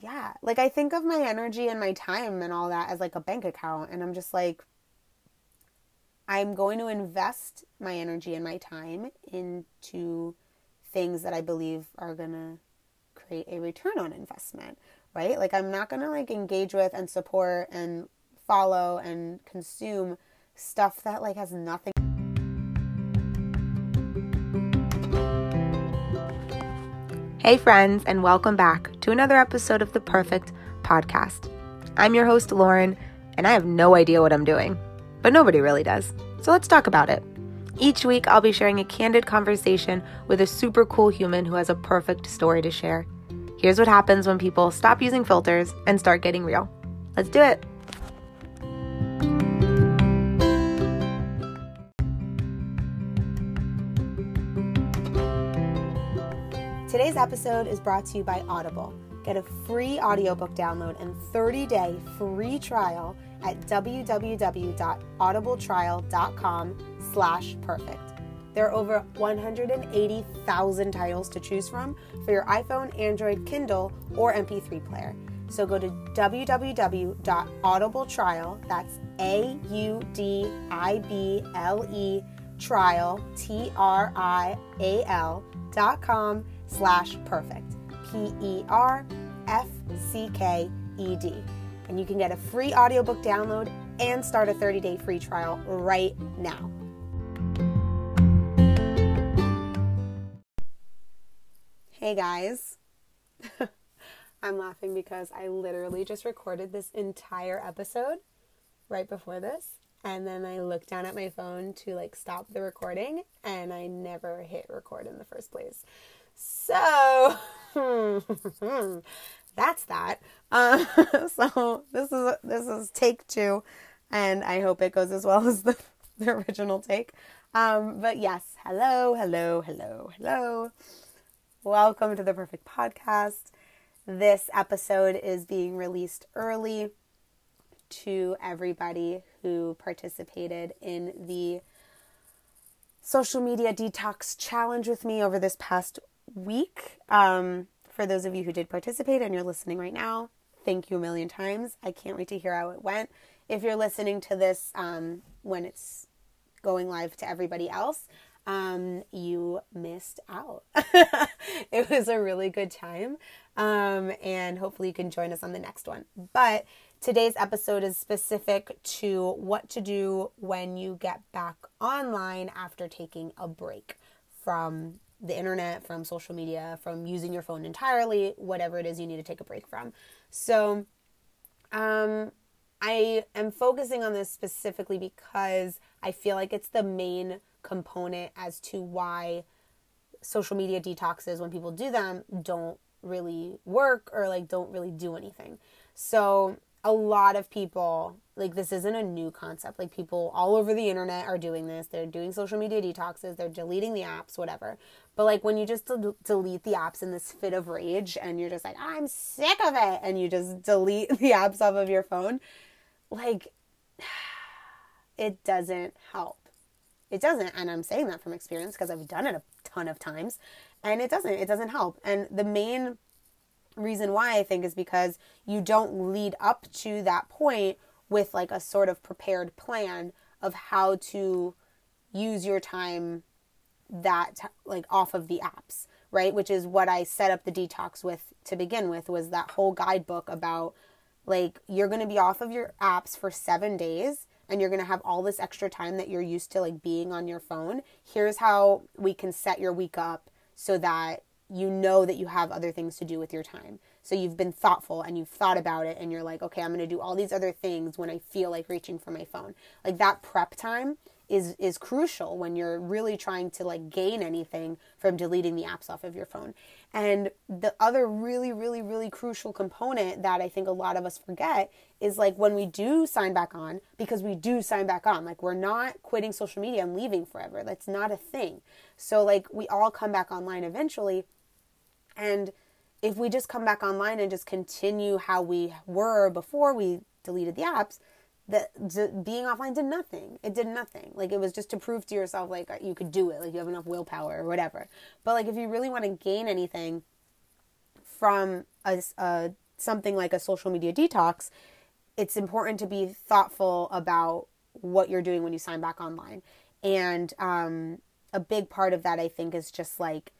yeah, like I think of my energy and my time and all that as like a bank account. And I'm just like, I'm going to invest my energy and my time into things that I believe are going to create a return on investment, right? Like I'm not going to like engage with and support and follow and consume stuff that like has nothing Hey, friends, and welcome back to another episode of the Perfect Podcast. I'm your host, Lauren, and I have no idea what I'm doing, but nobody really does. So let's talk about it. Each week, I'll be sharing a candid conversation with a super cool human who has a perfect story to share. Here's what happens when people stop using filters and start getting real. Let's do it. Today's episode is brought to you by Audible. Get a free audiobook download and 30-day free trial at www.audibletrial.com slash perfect. There are over 180,000 titles to choose from for your iPhone, Android, Kindle, or MP3 player. So go to www.audibletrial, that's A-U-D-I-B-L-E trial, T-R-I-A-L dot com slash perfect. P E R F C K E D. And you can get a free audiobook download and start a 30 day free trial right now. Hey guys. I'm laughing because I literally just recorded this entire episode right before this. And then I looked down at my phone to like stop the recording and I never hit record in the first place. So that's that. Uh, so this is this is take two, and I hope it goes as well as the, the original take. Um, but yes, hello, hello, hello, hello. Welcome to the Perfect Podcast. This episode is being released early to everybody who participated in the social media detox challenge with me over this past week. Um, for those of you who did participate and you're listening right now, thank you a million times. I can't wait to hear how it went. If you're listening to this um, when it's going live to everybody else, um, you missed out. it was a really good time. Um, and hopefully you can join us on the next one. But today's episode is specific to what to do when you get back online after taking a break from the internet, from social media, from using your phone entirely, whatever it is you need to take a break from. So, um, I am focusing on this specifically because I feel like it's the main component as to why social media detoxes, when people do them, don't really work or like don't really do anything. So, a lot of people like this isn't a new concept like people all over the internet are doing this they're doing social media detoxes they're deleting the apps whatever but like when you just del- delete the apps in this fit of rage and you're just like, I'm sick of it, and you just delete the apps off of your phone, like it doesn't help. It doesn't. And I'm saying that from experience because I've done it a ton of times and it doesn't. It doesn't help. And the main reason why I think is because you don't lead up to that point with like a sort of prepared plan of how to use your time that like off of the apps, right? Which is what I set up the detox with to begin with was that whole guidebook about like you're going to be off of your apps for 7 days and you're going to have all this extra time that you're used to like being on your phone. Here's how we can set your week up so that you know that you have other things to do with your time. So you've been thoughtful and you've thought about it and you're like, okay, I'm going to do all these other things when I feel like reaching for my phone. Like that prep time is is crucial when you're really trying to like gain anything from deleting the apps off of your phone. And the other really really really crucial component that I think a lot of us forget is like when we do sign back on because we do sign back on. Like we're not quitting social media and leaving forever. That's not a thing. So like we all come back online eventually and if we just come back online and just continue how we were before we deleted the apps, that being offline did nothing. It did nothing. Like it was just to prove to yourself like you could do it, like you have enough willpower or whatever. But like if you really want to gain anything from a, a something like a social media detox, it's important to be thoughtful about what you're doing when you sign back online. And um, a big part of that, I think, is just like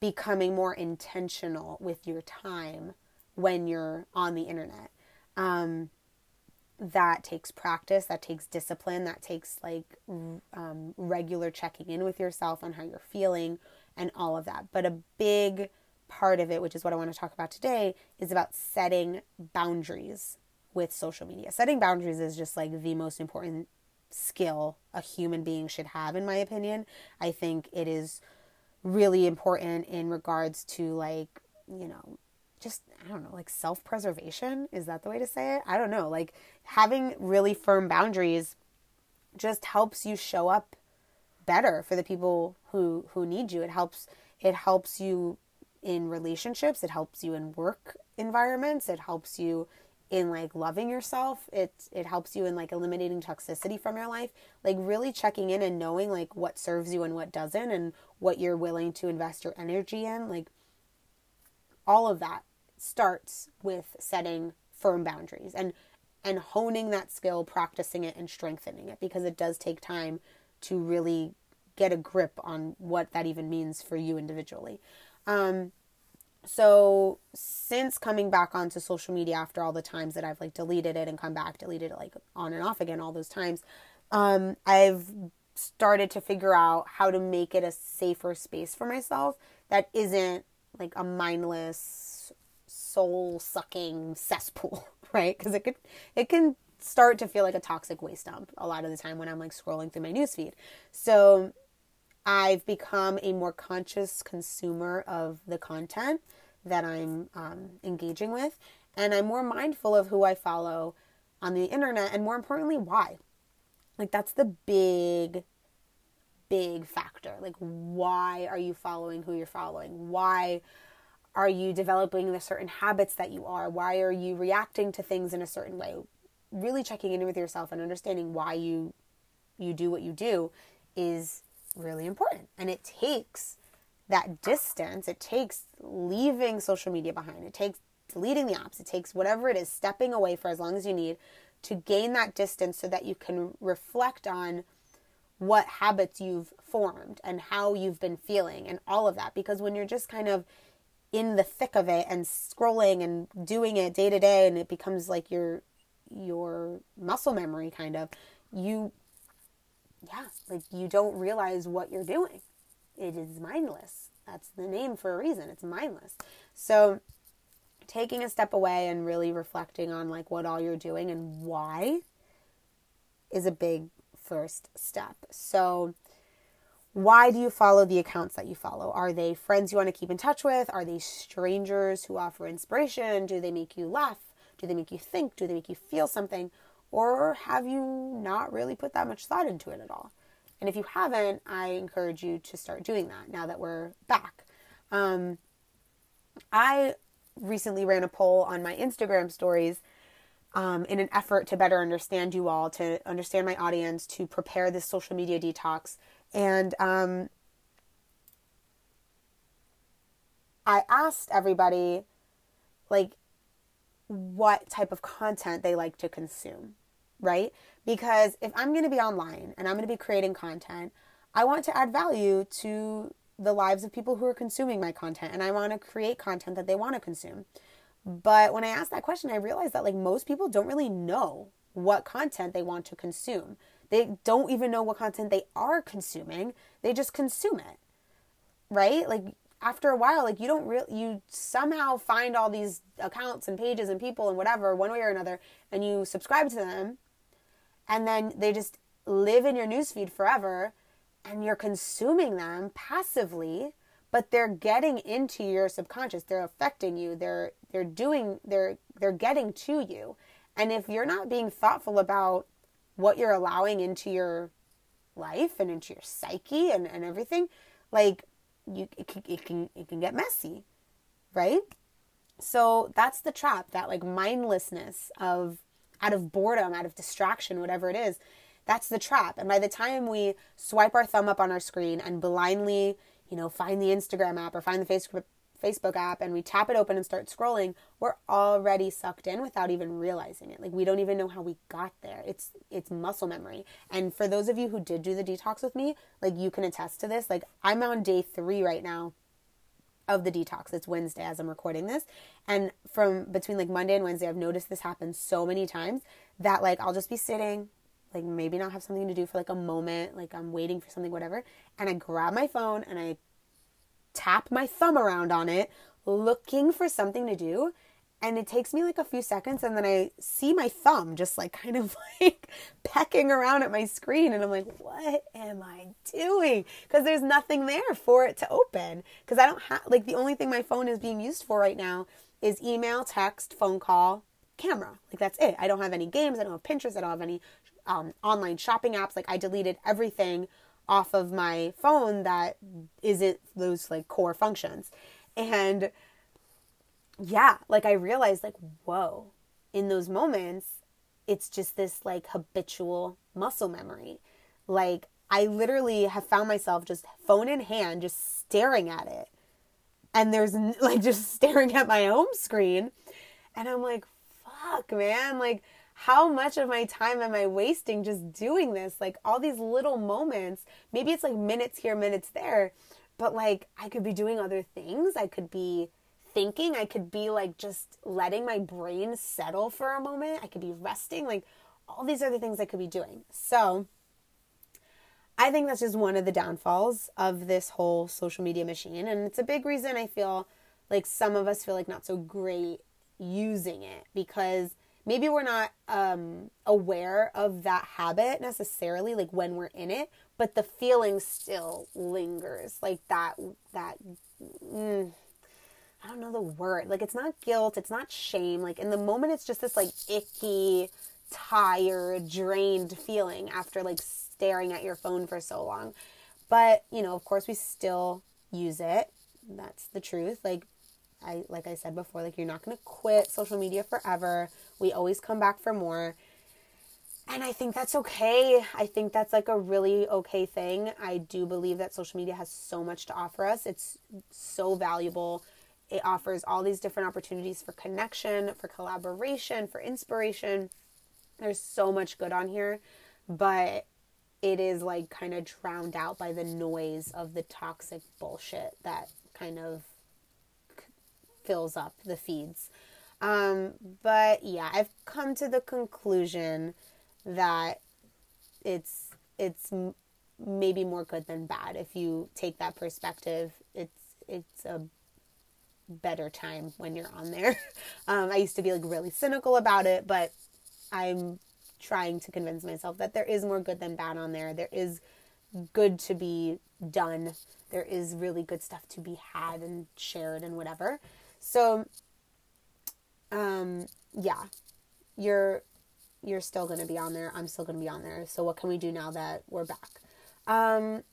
becoming more intentional with your time when you're on the internet. Um, that takes practice, that takes discipline, that takes like um, regular checking in with yourself on how you're feeling and all of that. But a big part of it, which is what I want to talk about today, is about setting boundaries with social media. Setting boundaries is just like the most important skill a human being should have, in my opinion. I think it is really important in regards to like, you know, just I don't know, like self-preservation, is that the way to say it? I don't know. Like having really firm boundaries just helps you show up better for the people who who need you. It helps it helps you in relationships, it helps you in work environments, it helps you in like loving yourself. It it helps you in like eliminating toxicity from your life. Like really checking in and knowing like what serves you and what doesn't and what you're willing to invest your energy in. Like all of that starts with setting firm boundaries and and honing that skill, practicing it and strengthening it because it does take time to really get a grip on what that even means for you individually. Um, so since coming back onto social media after all the times that I've like deleted it and come back, deleted it like on and off again all those times, um, I've started to figure out how to make it a safer space for myself that isn't like a mindless soul sucking cesspool, right? Because it could it can start to feel like a toxic waste dump a lot of the time when I'm like scrolling through my newsfeed. So I've become a more conscious consumer of the content that I'm um, engaging with, and I'm more mindful of who I follow on the internet, and more importantly, why. Like that's the big big factor. Like, why are you following who you're following? Why are you developing the certain habits that you are? Why are you reacting to things in a certain way? Really checking in with yourself and understanding why you you do what you do is really important. And it takes that distance, it takes leaving social media behind. It takes deleting the apps. It takes whatever it is, stepping away for as long as you need to gain that distance so that you can reflect on what habits you've formed and how you've been feeling and all of that. Because when you're just kind of in the thick of it and scrolling and doing it day to day and it becomes like your your muscle memory kind of, you yeah, like you don't realize what you're doing. It is mindless. That's the name for a reason. It's mindless. So taking a step away and really reflecting on like what all you're doing and why is a big first step. So, why do you follow the accounts that you follow? Are they friends you want to keep in touch with? Are they strangers who offer inspiration? Do they make you laugh? Do they make you think? Do they make you feel something? Or have you not really put that much thought into it at all? And if you haven't, I encourage you to start doing that now that we're back. Um, I recently ran a poll on my Instagram stories um, in an effort to better understand you all, to understand my audience, to prepare this social media detox. And um, I asked everybody, like, what type of content they like to consume, right? Because if I'm going to be online and I'm going to be creating content, I want to add value to the lives of people who are consuming my content and I want to create content that they want to consume. But when I asked that question, I realized that like most people don't really know what content they want to consume. They don't even know what content they are consuming. They just consume it. Right? Like after a while, like you don't really, you somehow find all these accounts and pages and people and whatever, one way or another, and you subscribe to them, and then they just live in your newsfeed forever, and you're consuming them passively but they're getting into your subconscious. They're affecting you. They're they're doing they're they're getting to you. And if you're not being thoughtful about what you're allowing into your life and into your psyche and, and everything like you it can, it can it can get messy right? So that's the trap that like mindlessness of out of boredom out of distraction whatever it is that's the trap and by the time we swipe our thumb up on our screen and blindly you know, find the Instagram app or find the Facebook app and we tap it open and start scrolling, we're already sucked in without even realizing it. Like we don't even know how we got there. It's it's muscle memory. And for those of you who did do the detox with me, like you can attest to this. Like I'm on day 3 right now of the detox. It's Wednesday as I'm recording this. And from between like Monday and Wednesday, I've noticed this happen so many times that like I'll just be sitting, like maybe not have something to do for like a moment, like I'm waiting for something, whatever. And I grab my phone and I tap my thumb around on it, looking for something to do. And it takes me like a few seconds, and then I see my thumb just like kind of like pecking around at my screen. And I'm like, what am I doing? Because there's nothing there for it to open. Because I don't have, like, the only thing my phone is being used for right now is email, text, phone call, camera. Like, that's it. I don't have any games. I don't have Pinterest. I don't have any um, online shopping apps. Like, I deleted everything off of my phone that isn't those like core functions. And yeah, like I realized like whoa, in those moments it's just this like habitual muscle memory. Like I literally have found myself just phone in hand just staring at it. And there's like just staring at my home screen and I'm like fuck, man, like how much of my time am I wasting just doing this? Like all these little moments, maybe it's like minutes here, minutes there, but like I could be doing other things. I could be thinking, I could be like just letting my brain settle for a moment. I could be resting, like all these other things I could be doing. So, I think that's just one of the downfalls of this whole social media machine. And it's a big reason I feel like some of us feel like not so great using it because maybe we're not um, aware of that habit necessarily like when we're in it but the feeling still lingers like that that mm, i don't know the word like it's not guilt it's not shame like in the moment it's just this like icky tired drained feeling after like staring at your phone for so long but you know of course we still use it that's the truth like I like I said before, like you're not going to quit social media forever. We always come back for more. And I think that's okay. I think that's like a really okay thing. I do believe that social media has so much to offer us. It's so valuable. It offers all these different opportunities for connection, for collaboration, for inspiration. There's so much good on here, but it is like kind of drowned out by the noise of the toxic bullshit that kind of fills up the feeds. Um, but yeah, I've come to the conclusion that it's it's maybe more good than bad if you take that perspective. It's it's a better time when you're on there. Um, I used to be like really cynical about it, but I'm trying to convince myself that there is more good than bad on there. There is good to be done. There is really good stuff to be had and shared and whatever. So, um, yeah, you're you're still to be on there. I'm still to be on there. So what can we do now that we're back? Um,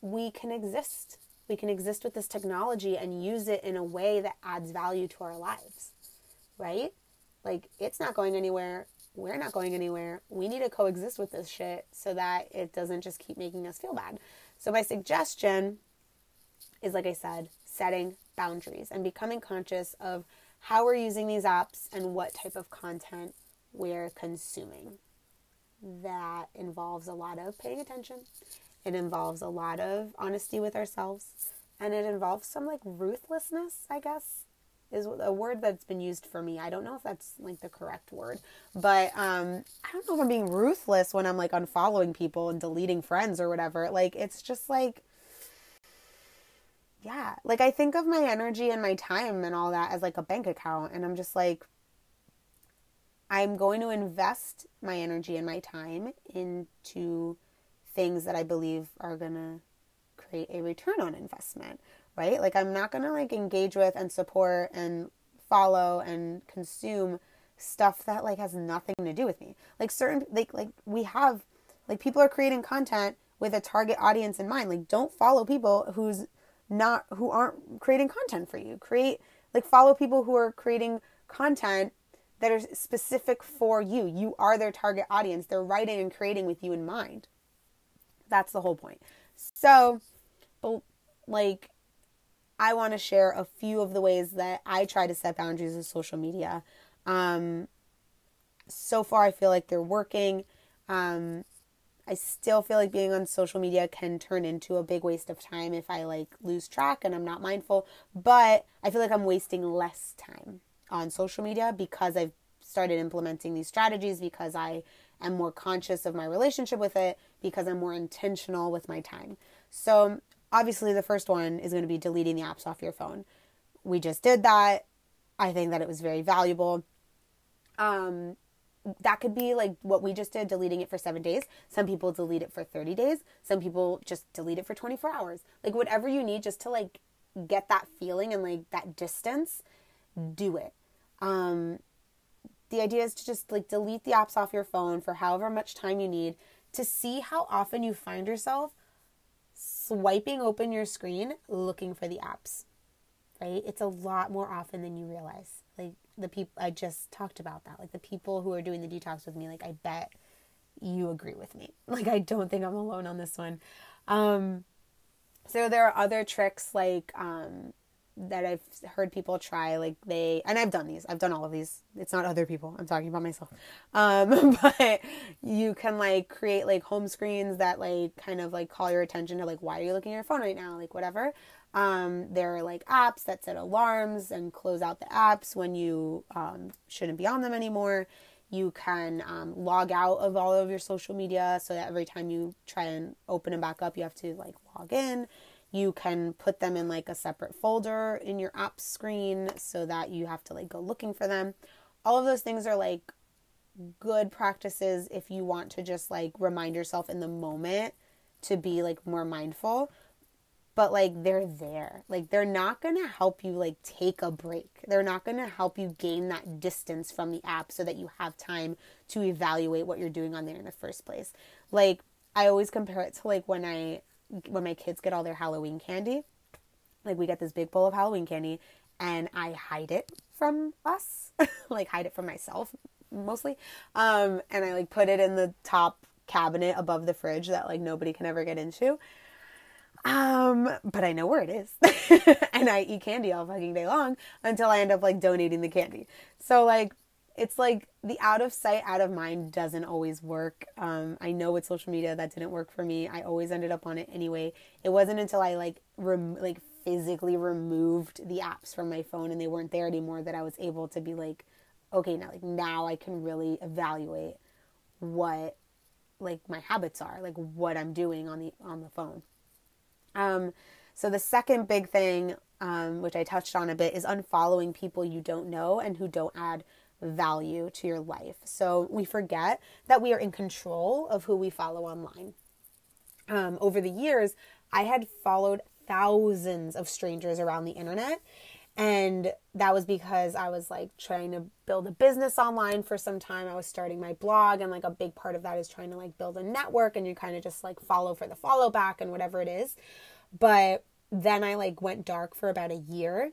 we can exist. We can exist with this technology and use it in a way that adds value to our lives, right? Like it's not going anywhere. We're not going anywhere. We need to coexist with this shit so that it doesn't just keep making us feel bad. So my suggestion is like I said, setting boundaries and becoming conscious of how we're using these apps and what type of content we're consuming. That involves a lot of paying attention. It involves a lot of honesty with ourselves. And it involves some like ruthlessness, I guess, is a word that's been used for me. I don't know if that's like the correct word, but um, I don't know if I'm being ruthless when I'm like unfollowing people and deleting friends or whatever. Like, it's just like, yeah, like I think of my energy and my time and all that as like a bank account. And I'm just like, I'm going to invest my energy and my time into things that I believe are going to create a return on investment, right? Like I'm not going to like engage with and support and follow and consume stuff that like has nothing to do with me. Like certain like like we have like people are creating content with a target audience in mind. Like don't follow people who's not who aren't creating content for you. Create like follow people who are creating content that are specific for you. You are their target audience. They're writing and creating with you in mind. That's the whole point. So, like I want to share a few of the ways that I try to set boundaries with social media. Um, so far, I feel like they're working. Um, I still feel like being on social media can turn into a big waste of time if I like lose track and I'm not mindful. But I feel like I'm wasting less time on social media because I've started implementing these strategies because I am more conscious of my relationship with it because I'm more intentional with my time. So, obviously, the first one is going to be deleting the apps off your phone. We just did that. I think that it was very valuable. Um, that could be like what we just did, deleting it for seven days. Some people delete it for 30 days. Some people just delete it for 24 hours. Like, whatever you need just to like get that feeling and like that distance, do it. Um, the idea is to just like delete the apps off your phone for however much time you need to see how often you find yourself swiping open your screen looking for the apps. Right? It's a lot more often than you realize. Like the people I just talked about that. Like the people who are doing the detox with me, like I bet you agree with me. Like I don't think I'm alone on this one. Um so there are other tricks like um that I've heard people try. Like they, and I've done these. I've done all of these. It's not other people. I'm talking about myself. Um, but you can like create like home screens that like kind of like call your attention to like why are you looking at your phone right now, like whatever. Um, there are like apps that set alarms and close out the apps when you um, shouldn't be on them anymore. You can um, log out of all of your social media so that every time you try and open them back up, you have to like log in. You can put them in like a separate folder in your app screen so that you have to like go looking for them. All of those things are like good practices if you want to just like remind yourself in the moment to be like more mindful. But like they're there. Like they're not going to help you like take a break. They're not going to help you gain that distance from the app so that you have time to evaluate what you're doing on there in the first place. Like I always compare it to like when I when my kids get all their Halloween candy, like we get this big bowl of Halloween candy and I hide it from us, like hide it from myself mostly. Um, and I like put it in the top cabinet above the fridge that like nobody can ever get into. Um, but I know where it is. and I eat candy all fucking day long until I end up like donating the candy. So like it's like the out of sight, out of mind doesn't always work. Um, I know with social media that didn't work for me. I always ended up on it anyway. It wasn't until I like rem- like physically removed the apps from my phone and they weren't there anymore that I was able to be like, okay, now like now I can really evaluate what like my habits are, like what I'm doing on the on the phone. Um, so the second big thing, um, which I touched on a bit, is unfollowing people you don't know and who don't add value to your life. So we forget that we are in control of who we follow online. Um, over the years, I had followed thousands of strangers around the internet. And that was because I was like trying to build a business online for some time. I was starting my blog, and like a big part of that is trying to like build a network and you kind of just like follow for the follow back and whatever it is. But then I like went dark for about a year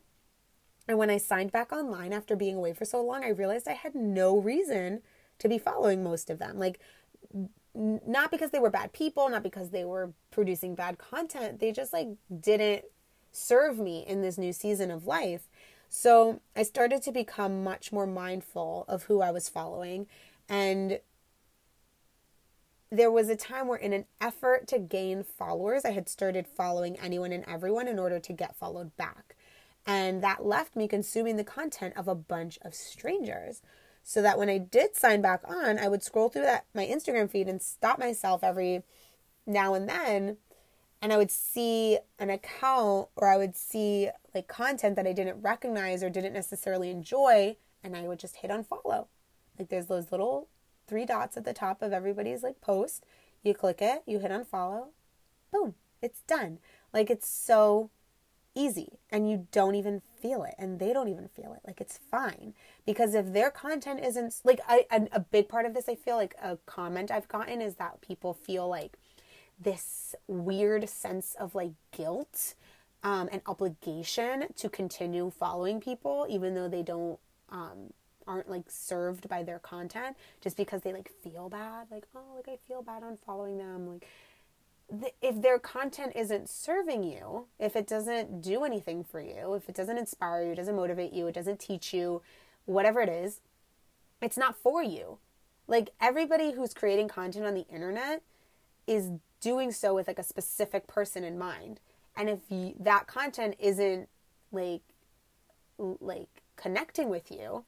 and when I signed back online after being away for so long, I realized I had no reason to be following most of them. Like, not because they were bad people, not because they were producing bad content. They just like didn't serve me in this new season of life. So I started to become much more mindful of who I was following. And there was a time where, in an effort to gain followers, I had started following anyone and everyone in order to get followed back. And that left me consuming the content of a bunch of strangers. So that when I did sign back on, I would scroll through that my Instagram feed and stop myself every now and then and I would see an account or I would see like content that I didn't recognize or didn't necessarily enjoy and I would just hit unfollow. Like there's those little three dots at the top of everybody's like post. You click it, you hit unfollow, boom, it's done. Like it's so easy and you don't even feel it and they don't even feel it. Like it's fine because if their content isn't like I, a big part of this i feel like a comment i've gotten is that people feel like this weird sense of like guilt um, and obligation to continue following people even though they don't um, aren't like served by their content just because they like feel bad like oh like i feel bad on following them like if their content isn't serving you, if it doesn't do anything for you, if it doesn't inspire you, it doesn't motivate you, it doesn't teach you, whatever it is, it's not for you. Like everybody who's creating content on the internet is doing so with like a specific person in mind. And if you, that content isn't like like connecting with you,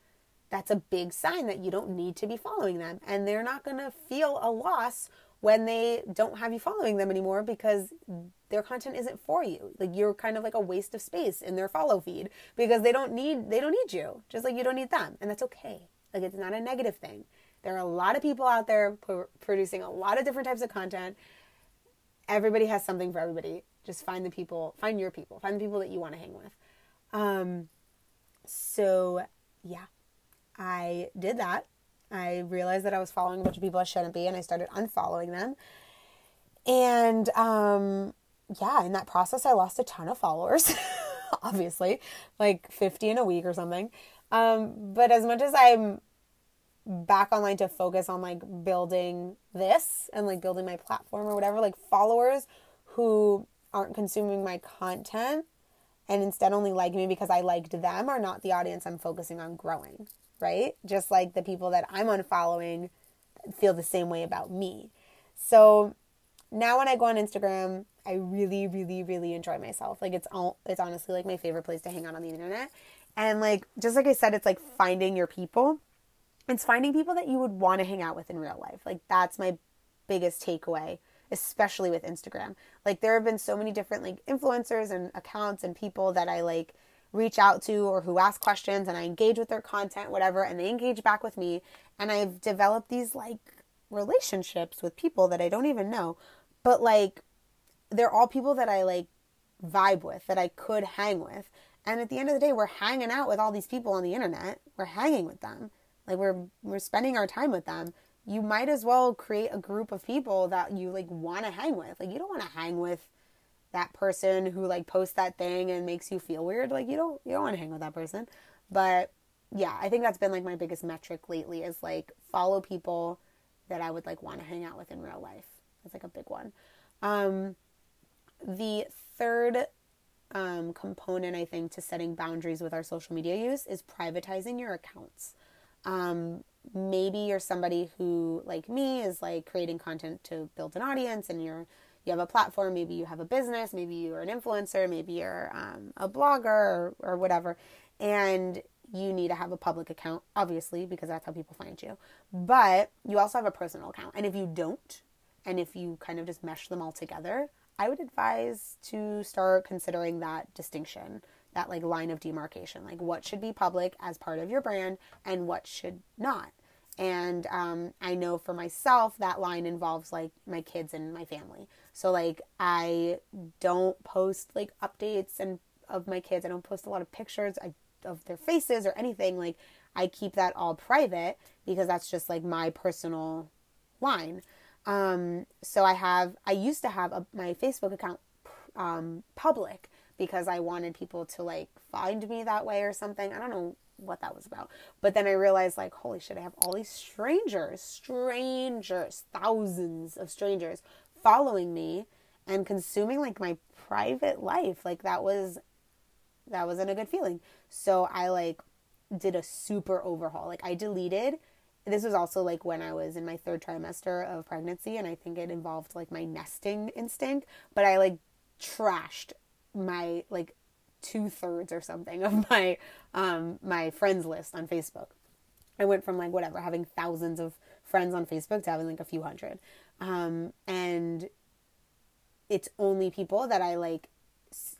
that's a big sign that you don't need to be following them and they're not going to feel a loss when they don't have you following them anymore because their content isn't for you. Like you're kind of like a waste of space in their follow feed because they don't need they don't need you, just like you don't need them, and that's okay. Like it's not a negative thing. There are a lot of people out there pro- producing a lot of different types of content. Everybody has something for everybody. Just find the people, find your people, find the people that you want to hang with. Um, so yeah, I did that I realized that I was following a bunch of people I shouldn't be, and I started unfollowing them. And um, yeah, in that process, I lost a ton of followers, obviously, like 50 in a week or something. Um, but as much as I'm back online to focus on like building this and like building my platform or whatever, like followers who aren't consuming my content and instead only like me because I liked them are not the audience I'm focusing on growing right? Just like the people that I'm unfollowing feel the same way about me. So now when I go on Instagram, I really, really, really enjoy myself. Like it's all, it's honestly like my favorite place to hang out on the internet. And like just like I said, it's like finding your people. It's finding people that you would want to hang out with in real life. Like that's my biggest takeaway, especially with Instagram. Like there have been so many different like influencers and accounts and people that I like reach out to or who ask questions and I engage with their content, whatever, and they engage back with me. And I've developed these like relationships with people that I don't even know, but like they're all people that I like vibe with, that I could hang with. And at the end of the day, we're hanging out with all these people on the internet. We're hanging with them. Like we're we're spending our time with them. You might as well create a group of people that you like want to hang with. Like you don't want to hang with that person who like posts that thing and makes you feel weird like you don't you don't want to hang with that person. But yeah i think that's been like my biggest metric lately is like follow people that i would like want to hang out with in real life. That's like a big one. Um the third um, component i think to setting boundaries with our social media use is privatizing your accounts. Um, maybe you're somebody who like me is like creating content to build an audience and you're you have a platform, maybe you have a business, maybe you're an influencer, maybe you're um, a blogger or, or whatever, and you need to have a public account, obviously, because that's how people find you. But you also have a personal account. And if you don't, and if you kind of just mesh them all together, I would advise to start considering that distinction, that like line of demarcation, like what should be public as part of your brand and what should not. And um, I know for myself that line involves like my kids and my family. So like I don't post like updates and of my kids. I don't post a lot of pictures of their faces or anything. Like I keep that all private because that's just like my personal line. Um, so I have I used to have a, my Facebook account um, public because I wanted people to like find me that way or something. I don't know what that was about. But then I realized, like, holy shit, I have all these strangers, strangers, thousands of strangers following me and consuming like my private life. Like that was that wasn't a good feeling. So I like did a super overhaul. Like I deleted this was also like when I was in my third trimester of pregnancy and I think it involved like my nesting instinct, but I like trashed my like two thirds or something of my um, my friends list on Facebook. I went from like whatever having thousands of friends on Facebook to having like a few hundred, um, and it's only people that I like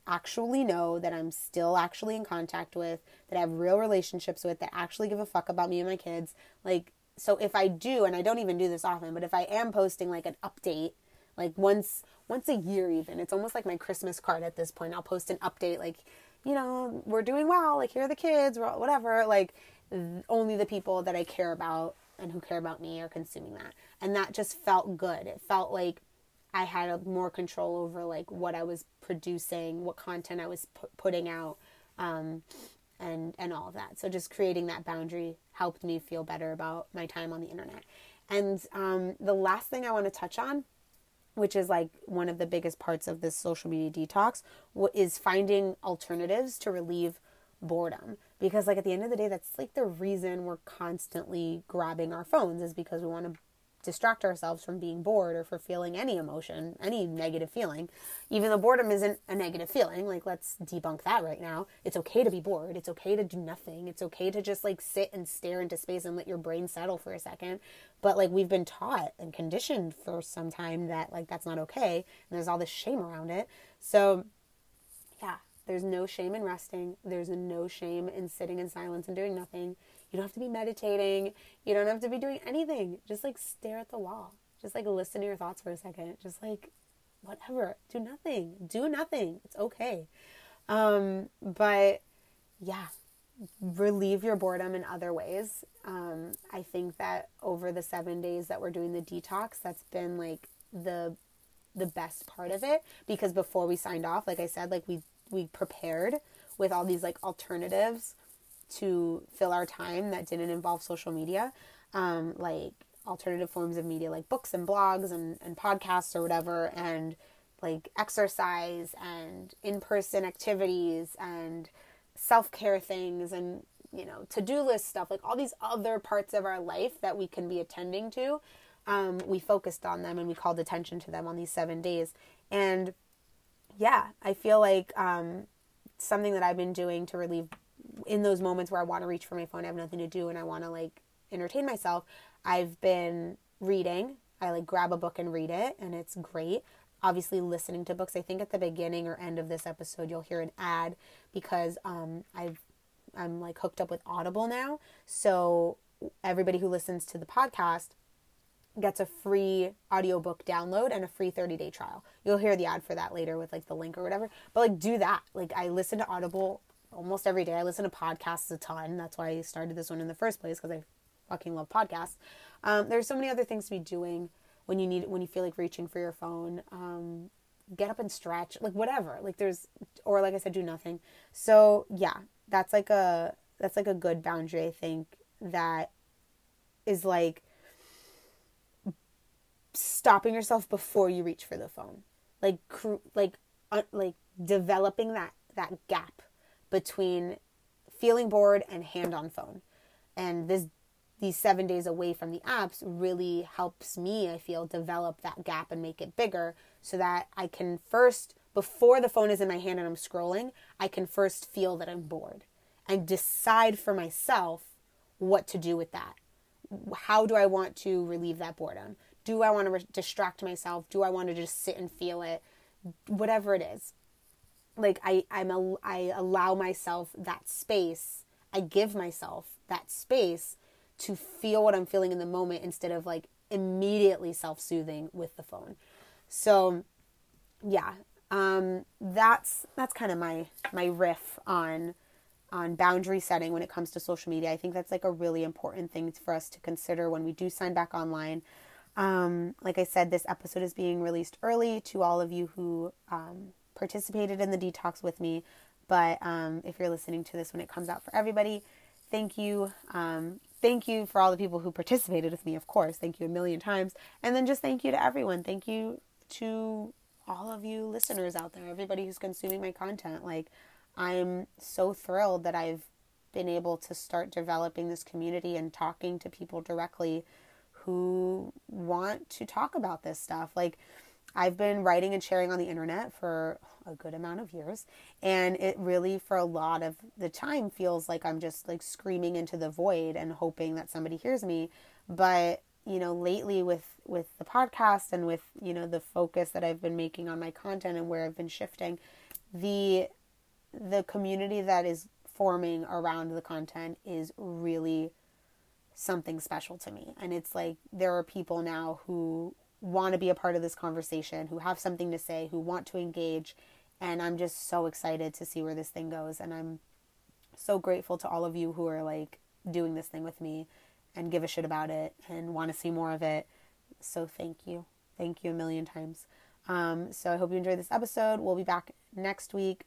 actually know that I'm still actually in contact with, that I have real relationships with, that actually give a fuck about me and my kids. Like, so if I do, and I don't even do this often, but if I am posting like an update, like once once a year even. It's almost like my Christmas card at this point. I'll post an update like, you know, we're doing well, like here are the kids, whatever. Like only the people that I care about and who care about me are consuming that. And that just felt good. It felt like I had a, more control over like what I was producing, what content I was pu- putting out, um, and and all of that. So just creating that boundary helped me feel better about my time on the internet. And um, the last thing I want to touch on which is like one of the biggest parts of this social media detox, is finding alternatives to relieve boredom. Because, like, at the end of the day, that's like the reason we're constantly grabbing our phones is because we want to distract ourselves from being bored or for feeling any emotion, any negative feeling. Even though boredom isn't a negative feeling, like let's debunk that right now. It's okay to be bored. It's okay to do nothing. It's okay to just like sit and stare into space and let your brain settle for a second. But like we've been taught and conditioned for some time that like that's not okay and there's all this shame around it. So yeah, there's no shame in resting. There's no shame in sitting in silence and doing nothing. You don't have to be meditating. You don't have to be doing anything. Just like stare at the wall. Just like listen to your thoughts for a second. Just like whatever. Do nothing. Do nothing. It's okay. Um, but yeah, relieve your boredom in other ways. Um, I think that over the seven days that we're doing the detox, that's been like the the best part of it because before we signed off, like I said, like we we prepared with all these like alternatives to fill our time that didn't involve social media, um, like alternative forms of media like books and blogs and, and podcasts or whatever, and like exercise and in person activities and self care things and you know to do list stuff like all these other parts of our life that we can be attending to um, we focused on them and we called attention to them on these seven days. And yeah i feel like um, something that i've been doing to relieve in those moments where I want to reach for my phone, I have nothing to do and I want to like entertain myself, I've been reading. I like grab a book and read it and it's great. Obviously listening to books. I think at the beginning or end of this episode you'll hear an ad because um I've I'm like hooked up with Audible now. So everybody who listens to the podcast gets a free audiobook download and a free 30 day trial. You'll hear the ad for that later with like the link or whatever. But like do that. Like I listen to Audible almost every day. I listen to podcasts a ton. That's why I started this one in the first place because I fucking love podcasts. Um, there's so many other things to be doing when you need when you feel like reaching for your phone. Um, get up and stretch, like whatever. Like there's or like I said, do nothing. So yeah, that's like a that's like a good boundary. I think that is like stopping yourself before you reach for the phone, like cr- like uh, like developing that that gap between feeling bored and hand on phone. And this these 7 days away from the apps really helps me I feel develop that gap and make it bigger so that I can first before the phone is in my hand and I'm scrolling, I can first feel that I'm bored and decide for myself what to do with that. How do I want to relieve that boredom? Do I want to re- distract myself? Do I want to just sit and feel it? Whatever it is like I I'm a, I allow myself that space. I give myself that space to feel what I'm feeling in the moment instead of like immediately self-soothing with the phone. So yeah, um, that's that's kind of my my riff on on boundary setting when it comes to social media. I think that's like a really important thing for us to consider when we do sign back online. Um, like I said, this episode is being released early to all of you who um, participated in the detox with me. But um, if you're listening to this when it comes out for everybody, thank you. Um, thank you for all the people who participated with me, of course. Thank you a million times. And then just thank you to everyone. Thank you to all of you listeners out there, everybody who's consuming my content. Like, I'm so thrilled that I've been able to start developing this community and talking to people directly who want to talk about this stuff. Like, I've been writing and sharing on the internet for a good amount of years and it really for a lot of the time feels like I'm just like screaming into the void and hoping that somebody hears me but you know lately with with the podcast and with you know the focus that I've been making on my content and where I've been shifting the the community that is forming around the content is really something special to me and it's like there are people now who want to be a part of this conversation, who have something to say, who want to engage. And I'm just so excited to see where this thing goes. And I'm so grateful to all of you who are like doing this thing with me and give a shit about it and want to see more of it. So thank you. Thank you a million times. Um, so I hope you enjoyed this episode. We'll be back next week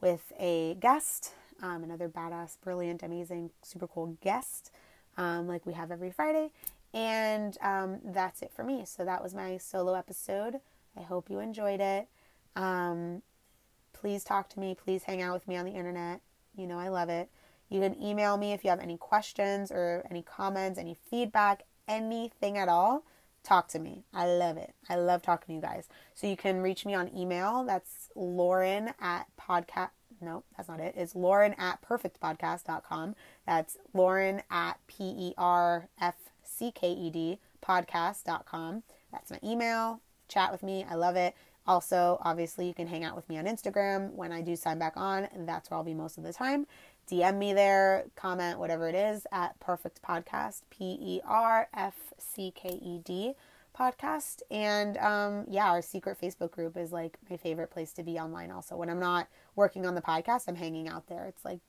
with a guest, um, another badass, brilliant, amazing, super cool guest, um, like we have every Friday. And um, that's it for me. So that was my solo episode I hope you enjoyed it. Um, please talk to me. Please hang out with me on the internet. You know, I love it. You can email me if you have any questions or any comments, any feedback, anything at all. Talk to me. I love it. I love talking to you guys. So you can reach me on email. That's Lauren at podcast. No, that's not it. It's Lauren at perfectpodcast.com. That's Lauren at P E R F C K E D podcast.com. That's my email. Chat with me. I love it. Also, obviously, you can hang out with me on Instagram when I do sign back on. That's where I'll be most of the time. DM me there, comment, whatever it is, at Perfect Podcast, P E R F C K E D podcast. And um, yeah, our secret Facebook group is like my favorite place to be online also. When I'm not working on the podcast, I'm hanging out there. It's like,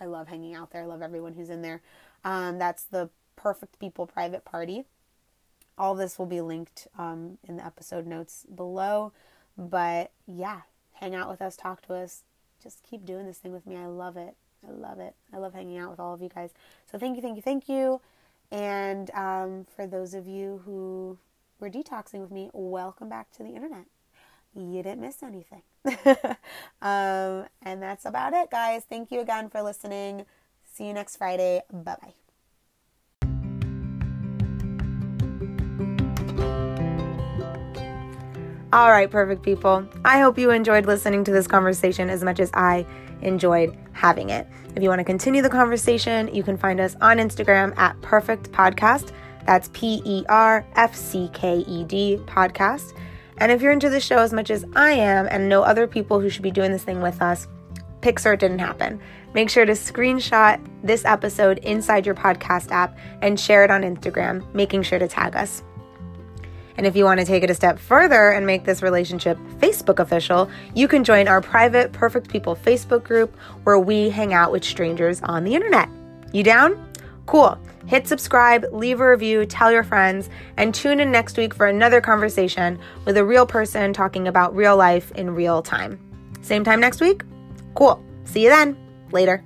I love hanging out there. I love everyone who's in there. Um, that's the Perfect People private party. All this will be linked um, in the episode notes below. But yeah, hang out with us, talk to us. Just keep doing this thing with me. I love it. I love it. I love hanging out with all of you guys. So thank you, thank you, thank you. And um, for those of you who were detoxing with me, welcome back to the internet. You didn't miss anything. um, and that's about it, guys. Thank you again for listening. See you next Friday. Bye bye. All right, perfect people. I hope you enjoyed listening to this conversation as much as I enjoyed having it. If you want to continue the conversation, you can find us on Instagram at Perfect Podcast. That's P E R F C K E D podcast. And if you're into the show as much as I am and know other people who should be doing this thing with us, pics or didn't happen. Make sure to screenshot this episode inside your podcast app and share it on Instagram, making sure to tag us. And if you want to take it a step further and make this relationship Facebook official, you can join our private Perfect People Facebook group where we hang out with strangers on the internet. You down? Cool. Hit subscribe, leave a review, tell your friends, and tune in next week for another conversation with a real person talking about real life in real time. Same time next week? Cool. See you then. Later.